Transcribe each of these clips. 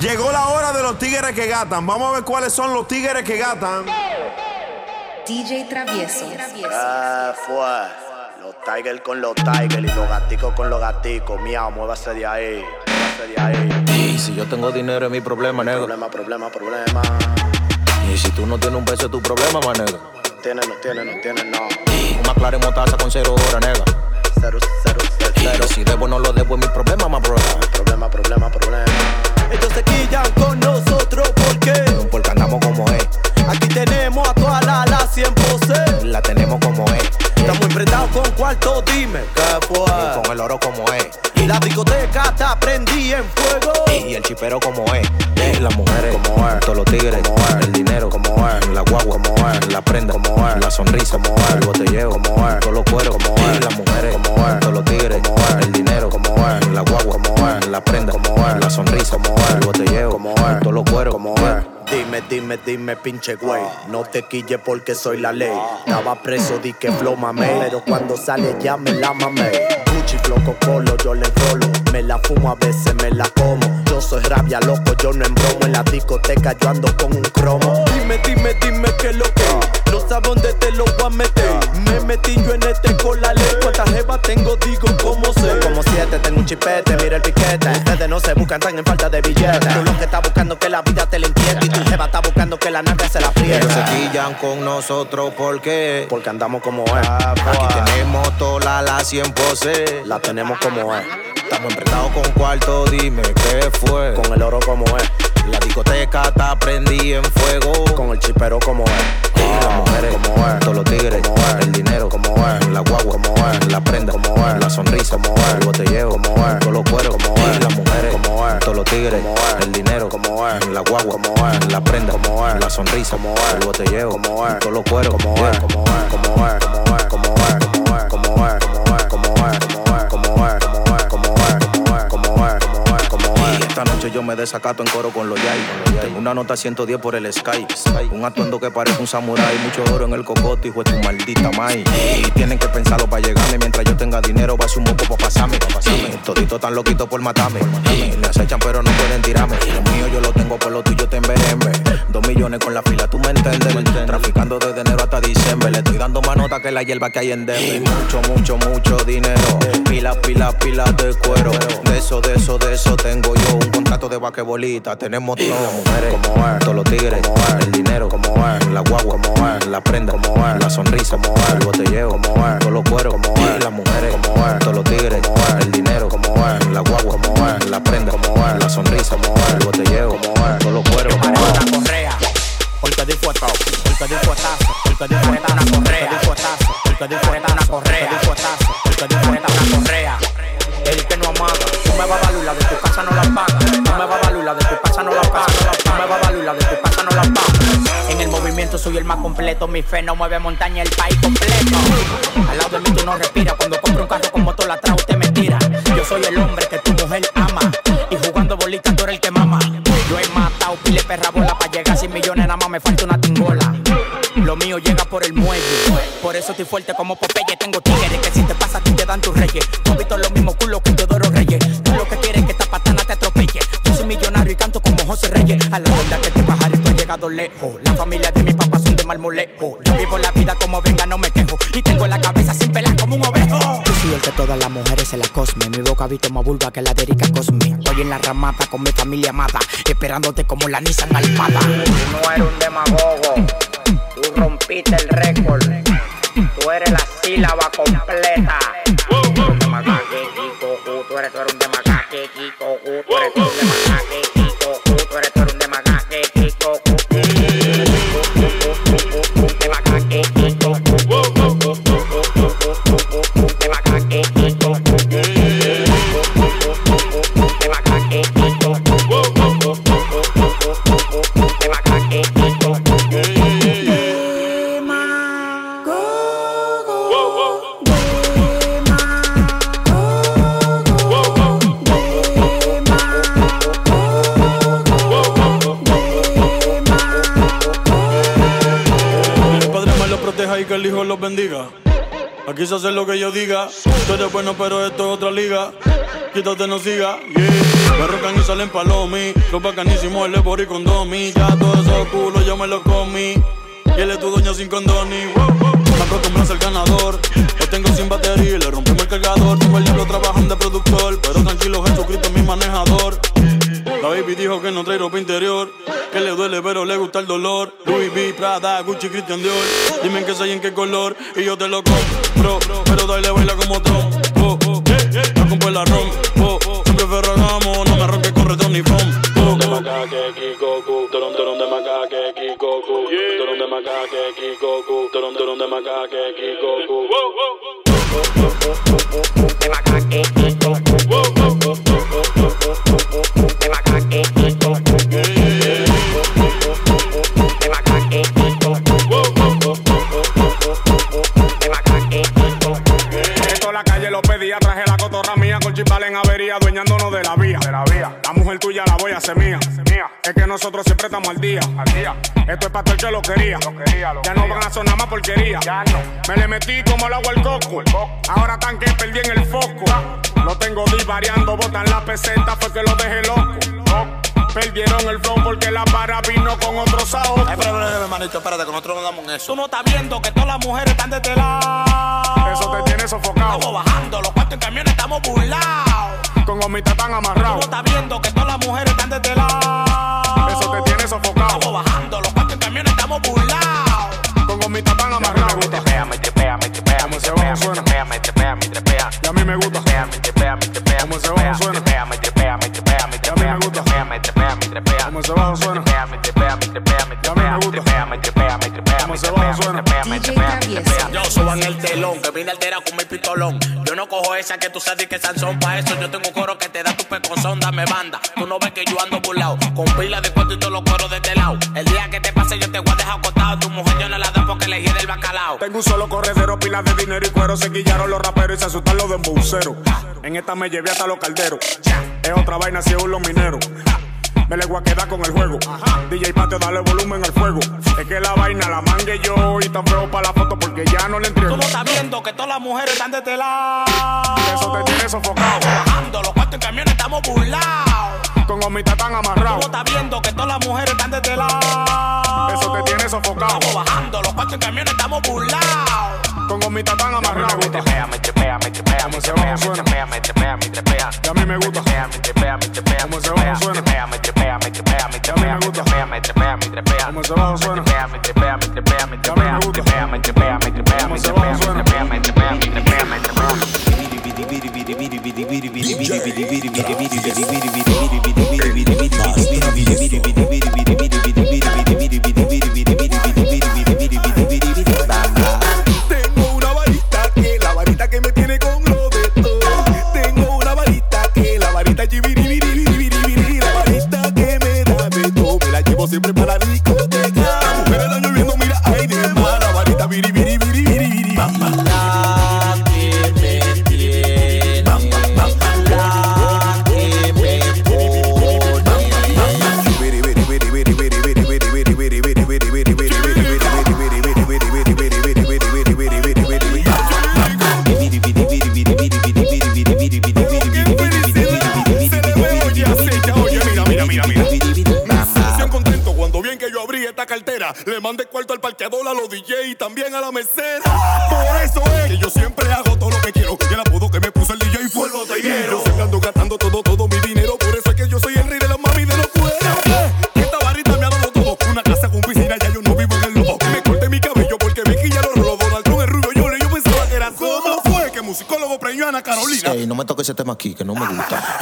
Llegó la hora de los tigres que gatan. Vamos a ver cuáles son los tigres que gatan. DJ Travieso. Ah, fue. Los tigers con los tigers y los gaticos con los gaticos. Miau, muévase de ahí. Muévase de ahí. Y si yo tengo dinero es mi problema, negro. Problema, problema, problema. Y si tú no tienes un beso es tu problema, más negro. Tiene, no tiene, no tiene, no. Un McLaren motaza con cero horas, nega. Cero, cero, cero, Y cero. si debo no lo debo es mi problema, más problema. Problema, problema, problema. Ellos se quillan con nosotros porque Porque andamos como es. aquí tenemos a toda la la 100%. La tenemos como es. Estamos enfrentados con cuarto, dime qué Y fue. con el oro como es. Y la discoteca está prendida en fuego. Y el chipero como es. Y las mujeres Como es. Todos los tigres Como es. El dinero Como es. La guagua Como es. La prenda Como es. La sonrisa Como es. El botelleo Como es. Todos los cueros Como Y es. las mujeres Como es. Todos los tigres Como es. El dinero Como es. La guagua Como es. La prenda Como es. La sonrisa Como es. El botelleo Como es. Todos los cueros Como es. Dime, dime, dime, pinche güey. No te quille porque soy la ley. Estaba preso, di que flow mamé. Pero cuando sale ya me la mamé. Gucci, floco, colo, yo le rolo. Me la fumo, a veces me la como. Yo soy rabia, loco, yo no embromo. En la discoteca yo ando con un cromo. Dime, dime, dime qué lo que. No sabes dónde te lo voy a meter. Me metí yo en este con la ley. Cuántas jevas tengo, digo cómo sé. Como siete, tengo un chipete, mira el piquete. Ustedes están en falta de billetes. Tú lo que estás buscando que la vida te la inquiete. Y tu jeva está buscando que la nave se la Ellos se apriete. quillan con nosotros porque Porque andamos como es. Aquí tenemos toda la 100 pose La tenemos como es. Estamos emprestados con cuarto, dime qué fue. Con el oro como es. La discoteca está prendida en fuego. Con el chipero como es. Y las mujeres, como es. todos los tigres, como es. el dinero, como es. la guagua, como es. la prenda, como es. la sonrisa, como es. el botelleo, como es. todos los cueros, como y es. las mujeres, como es. todos los tigres, como es. el dinero, como es. la guagua, como es. la prenda, como es. la sonrisa, como es. el botelleo, como es. todos los cueros, es. como es. como es. como es. Noche yo me desacato en coro con los yay. Tengo una nota 110 por el Sky. Un atuendo que parece un samurái. Mucho oro en el cocote, hijo de tu maldita mai. Y tienen que pensarlo para llegarme. Mientras yo tenga dinero, va a ser un poco para pasarme. Todito tan loquito por matarme. Me acechan, pero no pueden tirarme. Lo mío yo lo tengo por lo tuyo, te enverembe. Dos millones con la fila, tú me entiendes. Traficando desde enero hasta diciembre. Le estoy dando más nota que la hierba que hay en Denver. Mucho, mucho, mucho dinero. Pilas, pilas, pilas de cuero. De eso, de eso, de eso tengo yo. Un de vaquebolita. Tenemos todo. Las mujeres, Como es. todos los tigres, Como es. el dinero, Como es. la guagua, Como es. la prenda, Como es. la sonrisa, Como es. el botelleo, Como es. todos los cueros, Como es. las mujeres, Como es. todos los tigres, Como es. el dinero, Como es. la guagua, Como es. la prenda, Como es. la sonrisa, Como es. el botelleo, Como es. todos los cueros, como es. una correa. Porque di fuetazo, porque di fuetazo, porque di fueta una correa. Di fuetazo, porque di fueta una correa. Di fuetazo, di una correa. El que no amaga, tú me vas a valer la de tu casa no la pagas. Tú me vas a valer la de tu casa no la pagas. Tú me vas a valer la de tu casa no la pagas. En el movimiento soy el más completo, mi fe no mueve montaña, el país completo. Al lado de mí tú no respiras, cuando compro un carro con motor atrás usted me tira. Yo soy el hombre que tu mujer ama y jugando bolitas tú eres el que mama. Yo he matado pile perra bola para llegar a 100 millones, nada más me falta una tingola. Lo mío llega por el muelle, por eso estoy fuerte como Popeye. Tengo tigres que si te pasa a ti te dan tus reyes. La familia de mi papá son de marmolejo. Yo vivo la vida como venga, no me quejo. Y tengo la cabeza sin pelar como un ovejo. Yo soy el que todas las mujeres se la cosme. Mi boca visto más vulva que la de Erika Cosme. Estoy en la ramata con mi familia amada. Esperándote como la Nissan Almada. Tú no eres un demagogo. Tú rompiste el récord. Tú eres la sílaba completa. Que el Hijo los bendiga. Aquí se hace lo que yo diga. Tú eres bueno, pero esto es otra liga. quítate no siga, yeah. Me rocan y salen palomi, los bacanísimos, el de y con domi. Ya todo eso culo yo me lo comí. Y él es tu doña sin condoni. Me acostumbro a ser ganador, lo tengo sin batería, le rompimos el cargador. Tengo el diablo trabajando de productor, pero tranquilo, Jesucristo es mi manejador. La baby dijo que no trae ropa interior, que le duele pero le gusta el dolor. Louis V, Prada, Gucci, Christian Dior. Dime en qué soy en qué color y yo te lo compro. Pero dale baila como Trump. Oh, oh, no compro el arroz. Oh, oh, siempre ferragamo, no me ronques con retón ni phone. Oh, de macaque, Kikoku, toron, toron de macaque, Kikoku. Toron de macaque, Kikoku, toron, toron de macaque, Kikoku. Estamos al día. Al día. Esto es para todo el que lo quería. Lo quería lo ya no van a sonar más porquería. Ya no. Me le metí como el agua al coco. Ahora tan que perdí en el foco. Lo tengo divariando, botan la peseta, fue que lo dejé loco. Perdieron el flow porque la para vino con otro sao. Ay, pero, pero, hermanito, espérate, que nosotros no damos en eso. Tú no estás viendo que todas las mujeres están de este lado. Eso te tiene sofocado. Estamos bajando, los cuartos en camiones estamos burlados. Con gomitas tan Tú no amarrados. estás viendo que todas las mujeres están de este lado. Eso te tiene sofocado. Estamos bajando, los en camiones estamos burlados. Con gomitas tan amarrados. Me trepea, me trepea, me trepea, me bajo me suena. Suena. Travieso. trepea. Yo suban el telón, que vine altera con mi pistolón. Yo no cojo esa que tú sabes que Sansón pa' eso. Yo tengo un coro que te da tu pecozón, dame banda. Tú no ves que yo ando burlao, con pila de cuento y todos los coros de este lado. El día que te pase yo te voy a dejar acostado. Tu mujer yo no la doy porque le hiede el bacalao. Tengo un solo corredero, pilas de dinero y cuero. Se quillaron los raperos y se asustaron los de. En esta me llevé hasta los calderos. Es otra vaina si los mineros. Me le voy a quedar con el juego. DJ Patio, dale volumen al fuego. Es que la vaina la mangue yo y tan feo para la foto porque ya no le entrego. Tú no estás viendo que todas las mujeres están de este lado. Eso te tiene sofocado. Bajando, los cuartos en camiones estamos burlados. Con gomitas tan Tú amarrados. no estás viendo que todas las mujeres están de este lado. Eso sofocado. Estamos bajando, los en camiones estamos burlados. Con gomitas tan amarrados. Me trepea, me trepea, me trepea, me trepea, me trepea, me trepea, me trepea. Y a mí me gusta. Me trepea, me trepea, me trepea, me trepea, me trepea, me trepea, me trepea, me trepea, me trepea, me trepea. Como ese bajo suena. Me trepea, me trepea, me trepea, me trepea, me trepea, me trepea, me trepea, me trepea, me trepea, me trepea, me trepea, me botellero. Yo ando gastando todo, todo mi dinero. Por eso es que yo soy el rey de la mami de los cueros. Esta barrita me ha dado todo. Una casa con piscina, ya yo no vivo en el lobo. Me corté mi cabello porque vi que ya lo robó. Donald Trump, el rubio yo, yo pensaba que era ¿Cómo fue que musicólogo preñó a Ana Carolina? Ey, no me toques ese tema aquí, que no me gusta.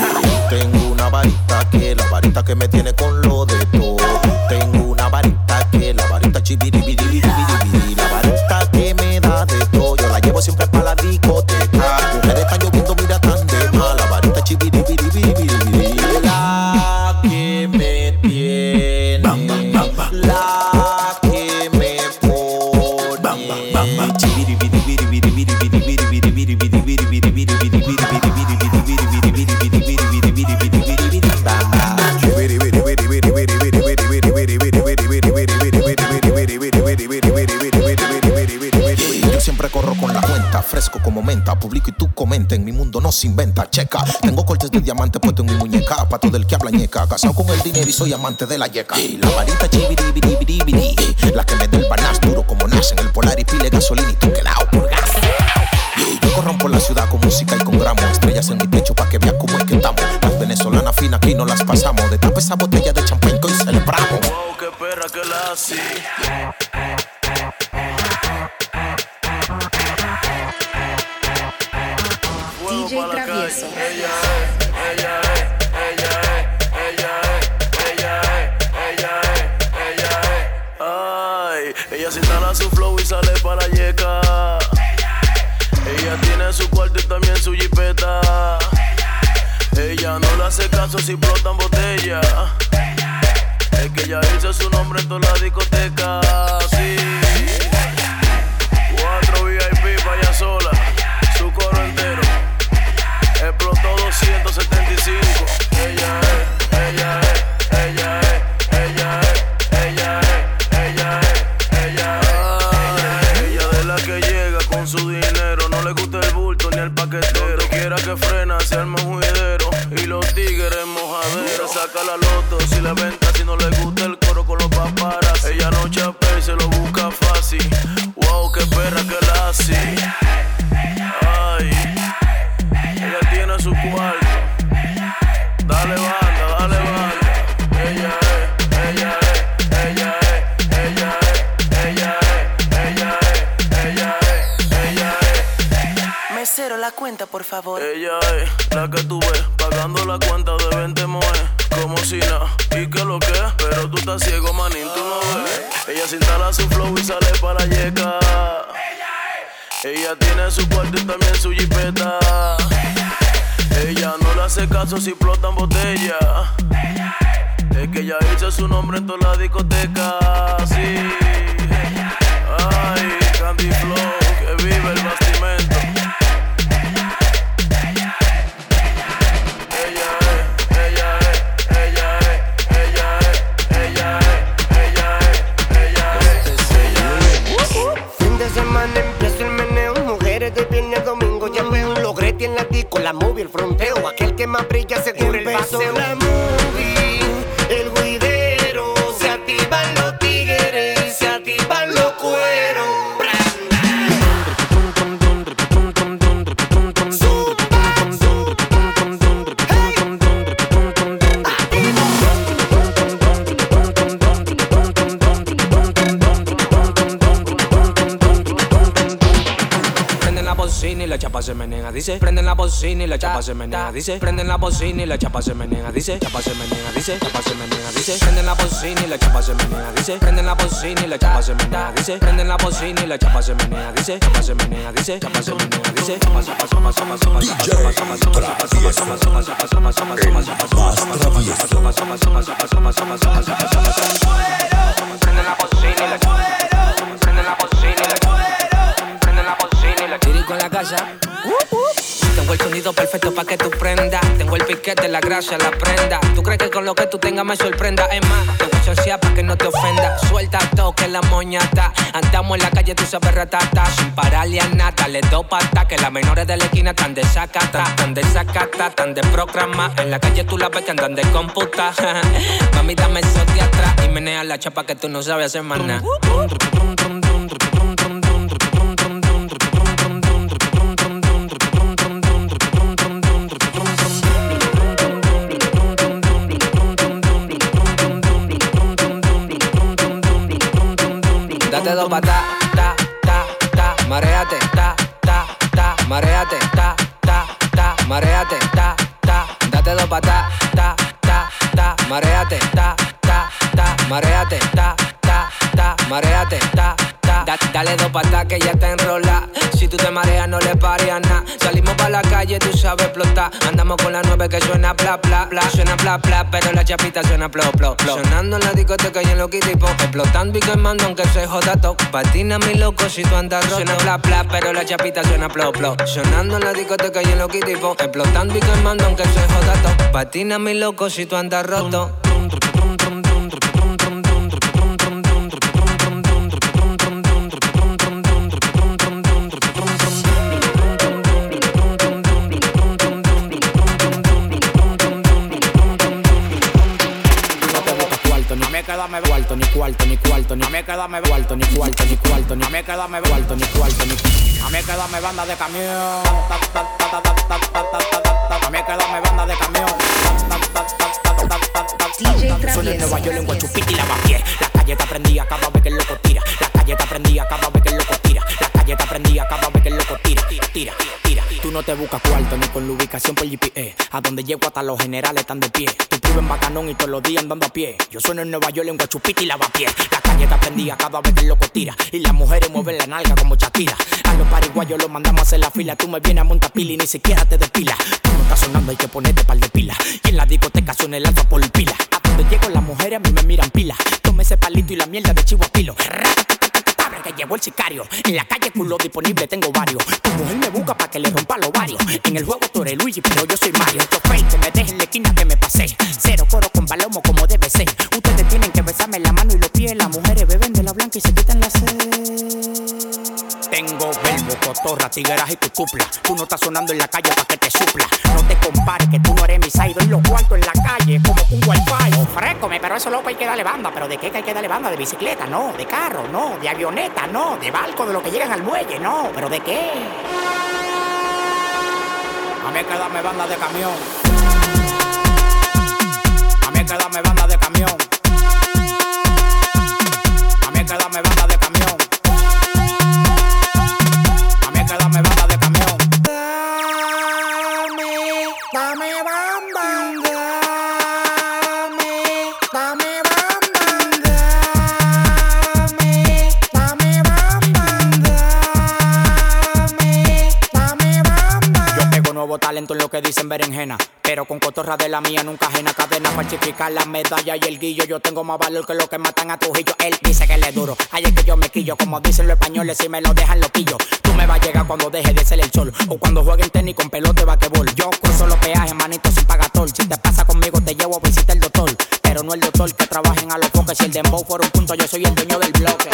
Tengo una varita que la varita que me tiene con Inventa, checa. Tengo cortes de diamante puesto en mi muñeca. Pa' todo el que habla ñeca. Casado con el dinero y soy amante de la yeca. Y la varita chibiribiribiribiri. La que me da el banas duro como nace en el polar y pile gasolina y tú quedado por gas. Yo corrompo la ciudad con música y con gramos. Estrellas en mi pecho pa' que vean cómo es que estamos. Las venezolanas finas aquí no las pasamos. De tapa esa botella de champán que hoy celebramos. Wow, qué perra que la así. Calle. Ella es, ella es, ella es, ella es, ella es, ella es. Ay, ella se instala su flow y sale para la yeca. Ella tiene su cuarto y también su jipeta. Ella no le hace caso si explotan botella. Es que ella hizo su nombre en toda la discoteca. La que tú ves pagando la cuenta de 20 moes como si nada. ¿Y qué lo que? Pero tú estás ciego, manín, tú no ves. Ella se instala su flow y sale para yeca. Ella tiene su cuarto y también su jipeta. Ella no le hace caso si explotan botella. Es que ella hizo su nombre en toda la discoteca. Sí. Ay, Candy Flow, que vive el bastimento. Logré tiene la disco, la movie, el fronteo, aquel que más brilla seguro el paseo. la movie, el juidero, se activan los menea, dice. Prenden la bocina y la chapa se menea, dice. Prenden la bocina y la chapa se menea, dice. Chapa se menea, dice. Chapa se menea, dice. Prenden la bocina y la chapa se menea, dice. Prenden la bocina y la chapa se menea, dice. Prenden la bocina y la chapa se menea, dice. Chapa se menea, dice. Chapa se menea, dice. La bocina y la chapa la la la la la. Tengo el sonido perfecto para que tú prendas. Tengo el piquete, la gracia, la prenda. ¿Tú crees que con lo que tú tengas me sorprenda? Es más, te voy a chosear para que no te ofenda. Suelta todo que la moña está. Andamos en la calle, tú sabes ratata. Sin pararle a nada, le doy pata. Que las menores de la esquina están de sacata. Tan de sacata, tan de programa. En la calle tú la ves que andan de computa. Mami, dame eso de atrás. Y menea la chapa que tú no sabes hacer más Date dos patas, ta, ta, ta, mareate, ta, ta, mareate, ta, ta, ta, mareate, ta, ta, date dos patas, ta, ta, ta, mareate, ta, ta, ta, mareate, ta, ta, ta, mareate, ta, Da- dale dos patas que ya está enrola. Si tú te mareas no le pares a nada. Salimos pa' la calle, tú sabes explotar. Andamos con la nueve que suena bla bla bla, suena bla bla, pero la chapita suena plo plo plo. Sonando en la discoteca y en los tipo, explotando y quemando aunque se joda todo. Patina mi loco si tú andas roto. Suena bla bla, pero la chapita suena plo plo. Sonando en la discoteca y en los tipo, explotando y quemando aunque se joda todo. Patina mi loco si tú andas roto. Cuarto, ni me queda me cuarto, ni cuarto, ni cuarto, ni me queda me cuarto, ni cuarto, ni cuarto, ni me queda me cuarto, ni cuarto, ni a me banda de camión. A me banda de camión. DJ Suena en Nueva. York en Guachupita y Lavapié. La calle te prendía cada vez que el loco no te buscas cuarto ni con la ubicación por GPS. A donde llego hasta los generales están de pie. Tú vives en Bacanón y todos los días andando a pie. Yo sueno en Nueva York en Guachupita y Lavapié. La calle te prendía cada vez que loco tira. Y las mujeres mueven la nalga como Shakira. A los pariguayos los mandamos a hacer la fila. Tú me vienes a montar pila y ni siquiera te despila. Tú no estás sonando, hay que ponerte par de pila. Y en la discoteca suena el alfa por pila. A donde llego las mujeres a mí me miran pila. Tome ese palito y la mierda de chivo a pilo. En la calle culo disponible tengo varios. Tu mujer me busca para que le rompa los varios. En el juego tú Luigi, pero yo soy Mario. Esto fake, que me dejen en la esquina que me pasé. Cero coro con palomo como debe ser. Ustedes tienen que besarme la mano y los pies. Las mujeres beben de la blanca y se quitan la sed. Tengo verbo, cotorra, tigueras y tutupla. Tú no estás sonando en la calle para que te supla. No te compares que tú no eres mi side. Doy los cuartos en la calle como un wifi. Ofrécome, pero eso loco hay que darle banda. ¿Pero de qué hay que darle banda? ¿De bicicleta? No. ¿De carro? No. ¿De avioneta? No. ¿De barco? ¿De lo que llegan al muelle? No. ¿Pero de qué? A mí hay que darme banda de camión. A mí hay que darme banda la mía nunca ajena cadena. Falsificar la medalla y el guillo. Yo tengo más valor que lo que matan a Trujillo. Él dice que le duro. Es que yo me quillo. Como dicen los españoles, si me lo dejan loquillo. Tú me vas a llegar cuando deje de ser el sol. O cuando jueguen tenis con pelota de basquetbol. Yo cruzo los peajes, manito sin pagatol. Si te pasa conmigo, te llevo a visitar el doctor. Pero no el doctor que trabajen a los foques. Si el dembow fuera un punto, yo soy el dueño del bloque.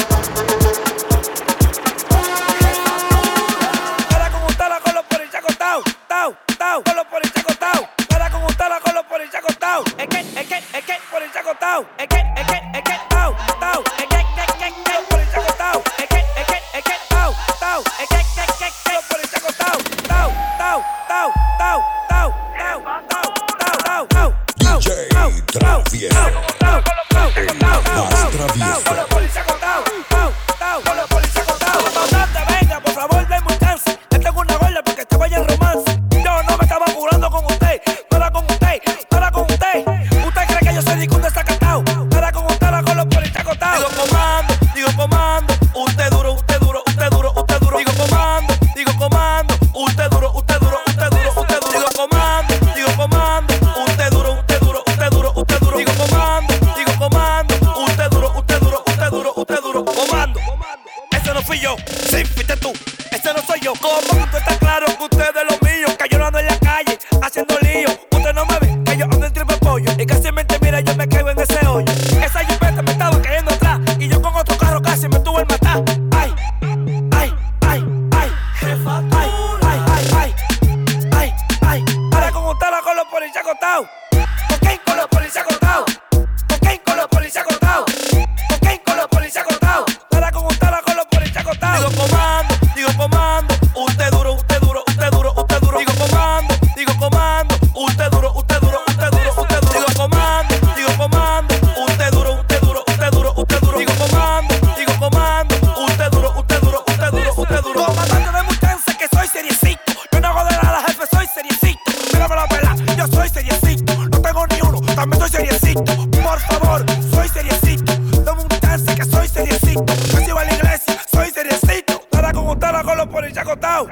Soy seriecito. Dame un chance que soy seriecito. Casi va a la iglesia, soy seriecito. Nada con usted, con los policías acotados.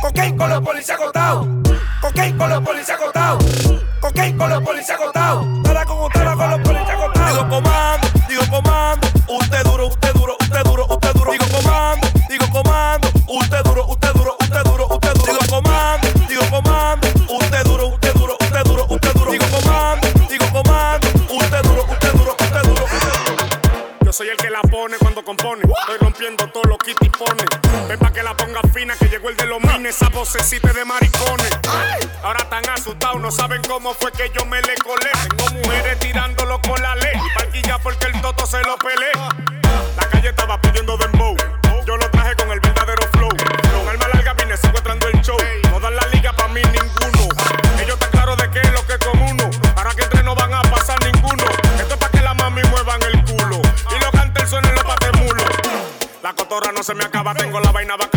Cocaine con los policías acotados. Cocaine con los policías acotados. saben cómo fue que yo me le colé. Tengo mujeres tirándolo con la ley. Y parquilla porque el toto se lo pelé. La calle estaba pidiendo dembow. Yo lo traje con el verdadero flow. Con alma larga vine secuestrando el show. No dan la liga para mí ninguno. Ellos están claros de qué es lo que es uno. Para que entre no van a pasar ninguno. Esto es para que la mami muevan el culo. Y los cantes suenen los patemulos. La cotora no se me acaba, tengo la vaina vaca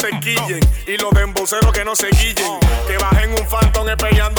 se quillen. Y los demboceros que no se guillen. Que bajen un phantom espellando